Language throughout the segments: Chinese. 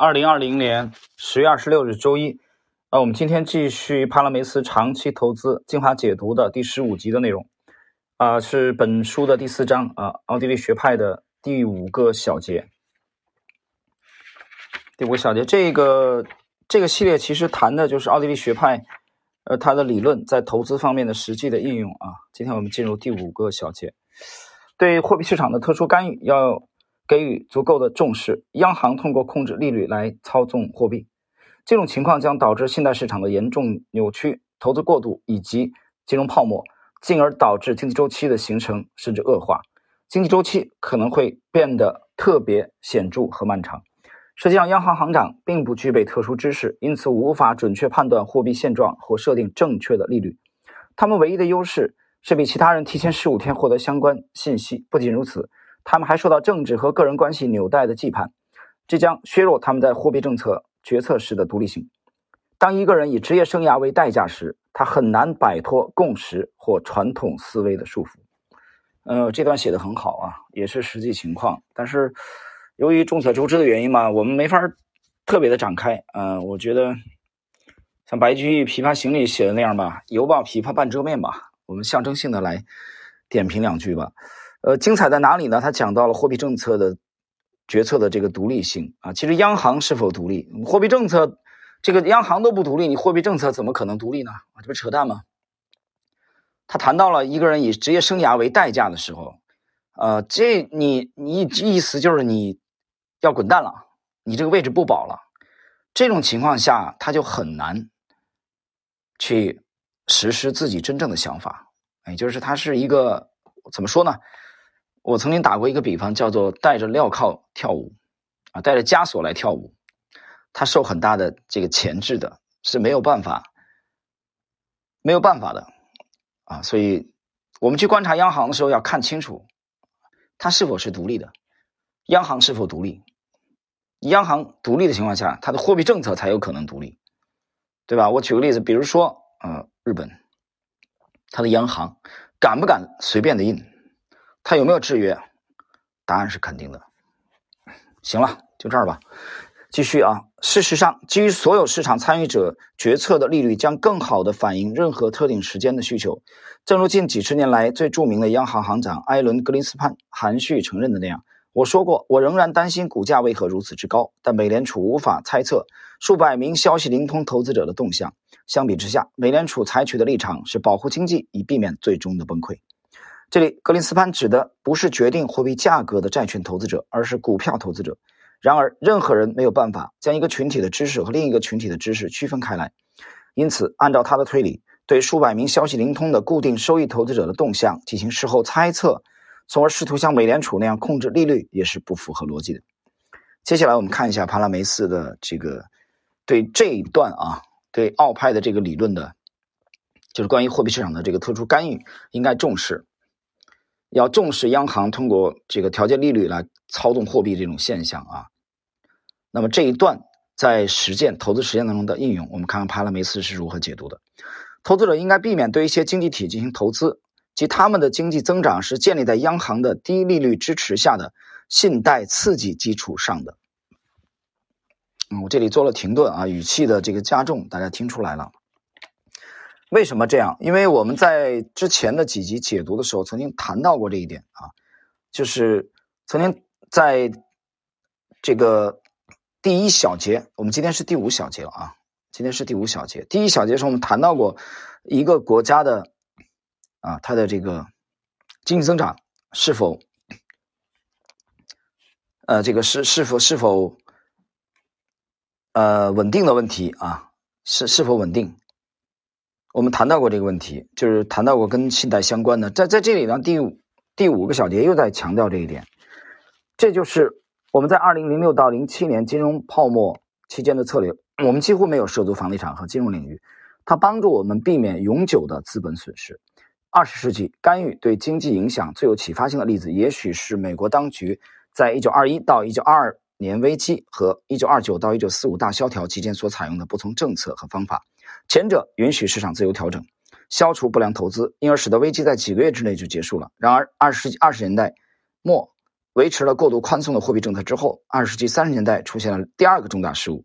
二零二零年十月二十六日周一，呃，我们今天继续帕拉梅斯长期投资精华解读的第十五集的内容，啊，是本书的第四章啊，奥地利学派的第五个小节。第五个小节，这个这个系列其实谈的就是奥地利学派，呃，它的理论在投资方面的实际的应用啊。今天我们进入第五个小节，对货币市场的特殊干预要。给予足够的重视，央行通过控制利率来操纵货币，这种情况将导致信贷市场的严重扭曲、投资过度以及金融泡沫，进而导致经济周期的形成甚至恶化。经济周期可能会变得特别显著和漫长。实际上，央行行长并不具备特殊知识，因此无法准确判断货币现状或设定正确的利率。他们唯一的优势是比其他人提前十五天获得相关信息。不仅如此。他们还受到政治和个人关系纽带的羁绊，这将削弱他们在货币政策决策时的独立性。当一个人以职业生涯为代价时，他很难摆脱共识或传统思维的束缚。呃，这段写的很好啊，也是实际情况。但是由于众所周知的原因嘛，我们没法特别的展开。嗯，我觉得像白居易《琵琶行》里写的那样吧，“犹抱琵琶半遮面”吧，我们象征性的来点评两句吧。呃，精彩在哪里呢？他讲到了货币政策的决策的这个独立性啊。其实央行是否独立？货币政策这个央行都不独立，你货币政策怎么可能独立呢？啊，这不扯淡吗？他谈到了一个人以职业生涯为代价的时候，呃，这你你意思就是你要滚蛋了，你这个位置不保了。这种情况下，他就很难去实施自己真正的想法。也就是他是一个怎么说呢？我曾经打过一个比方，叫做带着镣铐跳舞，啊，带着枷锁来跳舞，他受很大的这个钳制的，是没有办法，没有办法的，啊，所以我们去观察央行的时候要看清楚，它是否是独立的，央行是否独立，央行独立的情况下，它的货币政策才有可能独立，对吧？我举个例子，比如说，呃，日本，它的央行敢不敢随便的印？它有没有制约？答案是肯定的。行了，就这儿吧。继续啊。事实上，基于所有市场参与者决策的利率将更好地反映任何特定时间的需求。正如近几十年来最著名的央行行长艾伦·格林斯潘含蓄承认的那样，我说过，我仍然担心股价为何如此之高。但美联储无法猜测数百名消息灵通投资者的动向。相比之下，美联储采取的立场是保护经济，以避免最终的崩溃。这里，格林斯潘指的不是决定货币价格的债券投资者，而是股票投资者。然而，任何人没有办法将一个群体的知识和另一个群体的知识区分开来。因此，按照他的推理，对数百名消息灵通的固定收益投资者的动向进行事后猜测，从而试图像美联储那样控制利率，也是不符合逻辑的。接下来，我们看一下帕拉梅斯的这个对这一段啊，对奥派的这个理论的，就是关于货币市场的这个特殊干预，应该重视。要重视央行通过这个调节利率来操纵货币这种现象啊。那么这一段在实践投资实践当中的应用，我们看看帕拉梅斯是如何解读的。投资者应该避免对一些经济体进行投资，即他们的经济增长是建立在央行的低利率支持下的信贷刺激基础上的。嗯，我这里做了停顿啊，语气的这个加重，大家听出来了。为什么这样？因为我们在之前的几集解读的时候，曾经谈到过这一点啊，就是曾经在这个第一小节，我们今天是第五小节了啊，今天是第五小节。第一小节时候，我们谈到过一个国家的啊，它的这个经济增长是否呃，这个是是否是否呃稳定的问题啊，是是否稳定？我们谈到过这个问题，就是谈到过跟信贷相关的，在在这里呢，第五第五个小节又在强调这一点，这就是我们在二零零六到零七年金融泡沫期间的策略，我们几乎没有涉足房地产和金融领域，它帮助我们避免永久的资本损失。二十世纪干预对经济影响最有启发性的例子，也许是美国当局在一九二一到一九二二年危机和一九二九到一九四五大萧条期间所采用的不同政策和方法。前者允许市场自由调整，消除不良投资，因而使得危机在几个月之内就结束了。然而，二十世纪二十年代末维持了过度宽松的货币政策之后，二十世纪三十年代出现了第二个重大失误、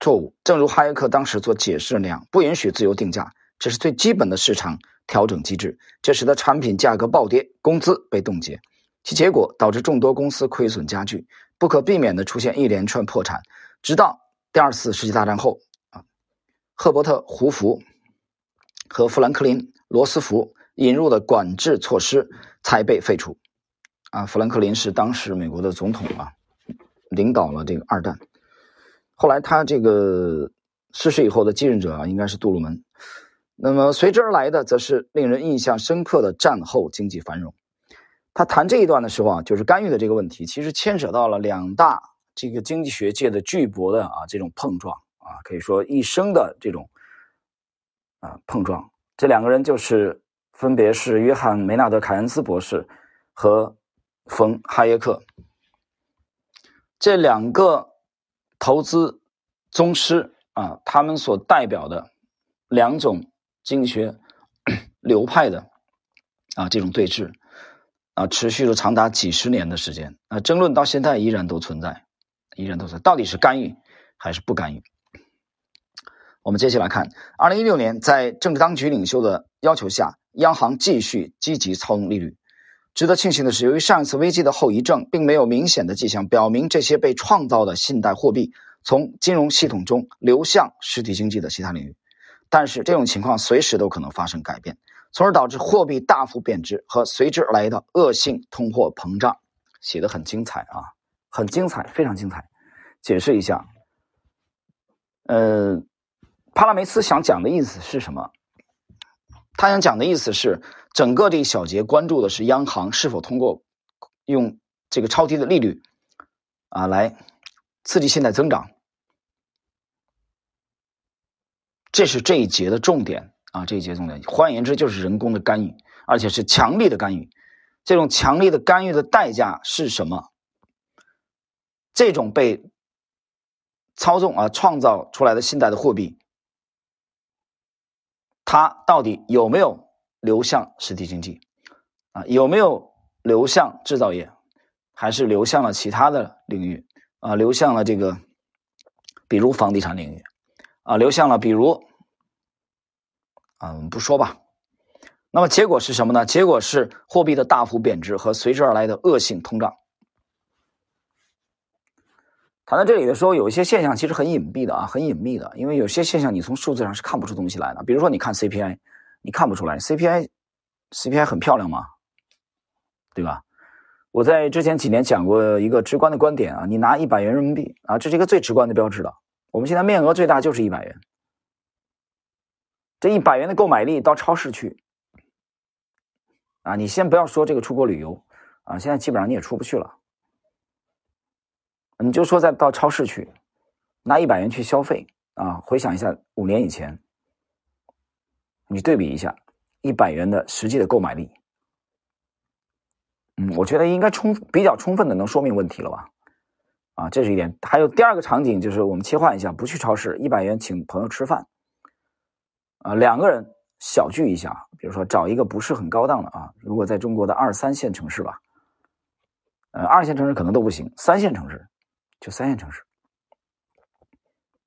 错误。正如哈耶克当时做解释的那样，不允许自由定价，这是最基本的市场调整机制，这使得产品价格暴跌，工资被冻结，其结果导致众多公司亏损加剧，不可避免地出现一连串破产，直到第二次世界大战后，啊，赫伯特·胡佛和富兰克林·罗斯福引入的管制措施才被废除。啊，富兰克林是当时美国的总统啊，领导了这个二战。后来他这个逝世以后的继任者啊，应该是杜鲁门。那么随之而来的，则是令人印象深刻的战后经济繁荣。他谈这一段的时候啊，就是干预的这个问题，其实牵扯到了两大这个经济学界的巨擘的啊这种碰撞啊，可以说一生的这种啊碰撞。这两个人就是分别是约翰梅纳德凯恩斯博士和。冯哈耶克这两个投资宗师啊，他们所代表的两种经济学 流派的啊这种对峙啊，持续了长达几十年的时间啊，争论到现在依然都存在，依然都在，到底是干预还是不干预？我们接下来看，二零一六年，在政治当局领袖的要求下，央行继续积极操纵利率。值得庆幸的是，由于上一次危机的后遗症，并没有明显的迹象表明这些被创造的信贷货币从金融系统中流向实体经济的其他领域。但是，这种情况随时都可能发生改变，从而导致货币大幅贬值和随之而来的恶性通货膨胀。写的很精彩啊，很精彩，非常精彩。解释一下，呃，帕拉梅斯想讲的意思是什么？他想讲的意思是。整个这一小节关注的是央行是否通过用这个超低的利率啊来刺激信贷增长，这是这一节的重点啊，这一节重点。换言之，就是人工的干预，而且是强力的干预。这种强力的干预的代价是什么？这种被操纵啊创造出来的信贷的货币，它到底有没有？流向实体经济，啊，有没有流向制造业，还是流向了其他的领域？啊，流向了这个，比如房地产领域，啊，流向了比如，啊，我们不说吧。那么结果是什么呢？结果是货币的大幅贬值和随之而来的恶性通胀。谈到这里的时候，有一些现象其实很隐蔽的啊，很隐秘的，因为有些现象你从数字上是看不出东西来的。比如说，你看 CPI。你看不出来，CPI，CPI 很漂亮吗？对吧？我在之前几年讲过一个直观的观点啊，你拿一百元人民币啊，这是一个最直观的标志了。我们现在面额最大就是一百元，这一百元的购买力到超市去啊，你先不要说这个出国旅游啊，现在基本上你也出不去了，你就说再到超市去拿一百元去消费啊，回想一下五年以前。你对比一下，一百元的实际的购买力，嗯，我觉得应该充比较充分的能说明问题了吧？啊，这是一点。还有第二个场景就是我们切换一下，不去超市，一百元请朋友吃饭，啊，两个人小聚一下，比如说找一个不是很高档的啊，如果在中国的二三线城市吧，呃，二线城市可能都不行，三线城市就三线城市，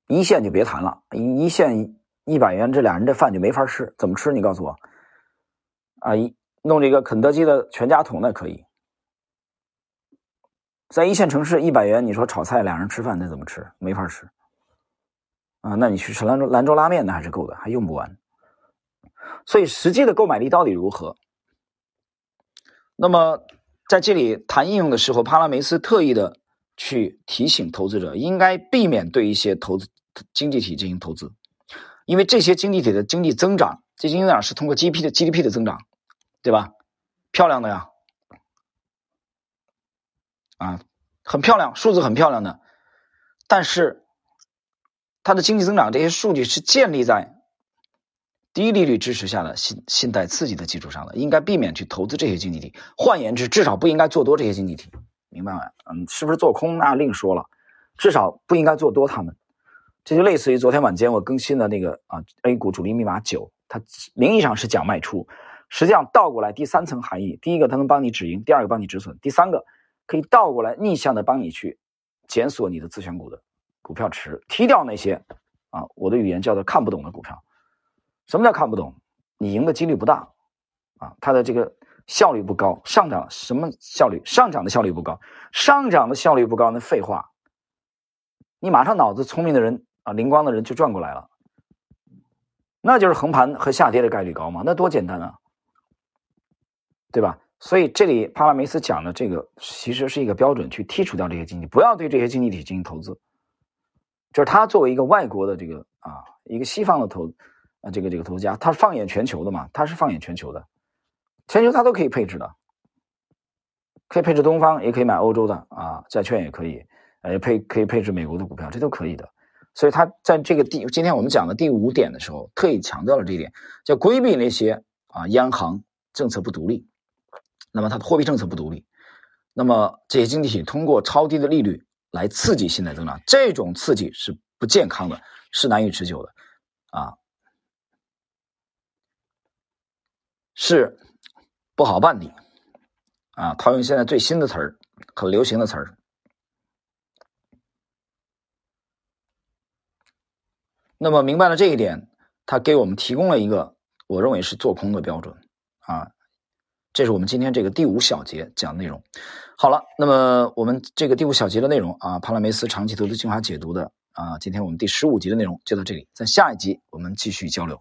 一线就别谈了，一一线。一百元，这俩人这饭就没法吃，怎么吃？你告诉我。啊，一弄这个肯德基的全家桶那可以，在一线城市一百元，你说炒菜俩人吃饭那怎么吃？没法吃。啊，那你去吃兰州兰州拉面那还是够的，还用不完。所以实际的购买力到底如何？那么在这里谈应用的时候，帕拉梅斯特意的去提醒投资者，应该避免对一些投资经济体进行投资。因为这些经济体的经济增长，这经济增长是通过 GDP 的 GDP 的增长，对吧？漂亮的呀，啊，很漂亮，数字很漂亮的。但是，它的经济增长这些数据是建立在低利率支持下的信信贷刺激的基础上的，应该避免去投资这些经济体。换言之，至少不应该做多这些经济体，明白吗？嗯，是不是做空那另说了，至少不应该做多他们。这就类似于昨天晚间我更新的那个啊，A 股主力密码九，它名义上是讲卖出，实际上倒过来第三层含义：第一个，它能帮你止盈；第二个，帮你止损；第三个，可以倒过来逆向的帮你去检索你的自选股的股票池，踢掉那些啊，我的语言叫做看不懂的股票。什么叫看不懂？你赢的几率不大啊，它的这个效率不高，上涨什么效率？上涨的效率不高，上涨的效率不高，那废话，你马上脑子聪明的人啊，灵光的人就转过来了，那就是横盘和下跌的概率高嘛，那多简单啊，对吧？所以这里帕拉梅斯讲的这个其实是一个标准，去剔除掉这些经济，不要对这些经济体进行投资。就是他作为一个外国的这个啊，一个西方的投啊，这个这个投资家，他放眼全球的嘛，他是放眼全球的，全球他都可以配置的，可以配置东方，也可以买欧洲的啊，债券也可以，呃，配可以配置美国的股票，这都可以的。所以他在这个第今天我们讲的第五点的时候，特意强调了这一点，叫规避那些啊央行政策不独立。那么它的货币政策不独立，那么这些经济体通过超低的利率来刺激信贷增长，这种刺激是不健康的，是难以持久的，啊，是不好办的，啊，套用现在最新的词儿，很流行的词儿。那么明白了这一点，他给我们提供了一个我认为是做空的标准，啊。这是我们今天这个第五小节讲的内容。好了，那么我们这个第五小节的内容啊，帕拉梅斯长期投资精华解读的啊，今天我们第十五集的内容就到这里，在下一集我们继续交流。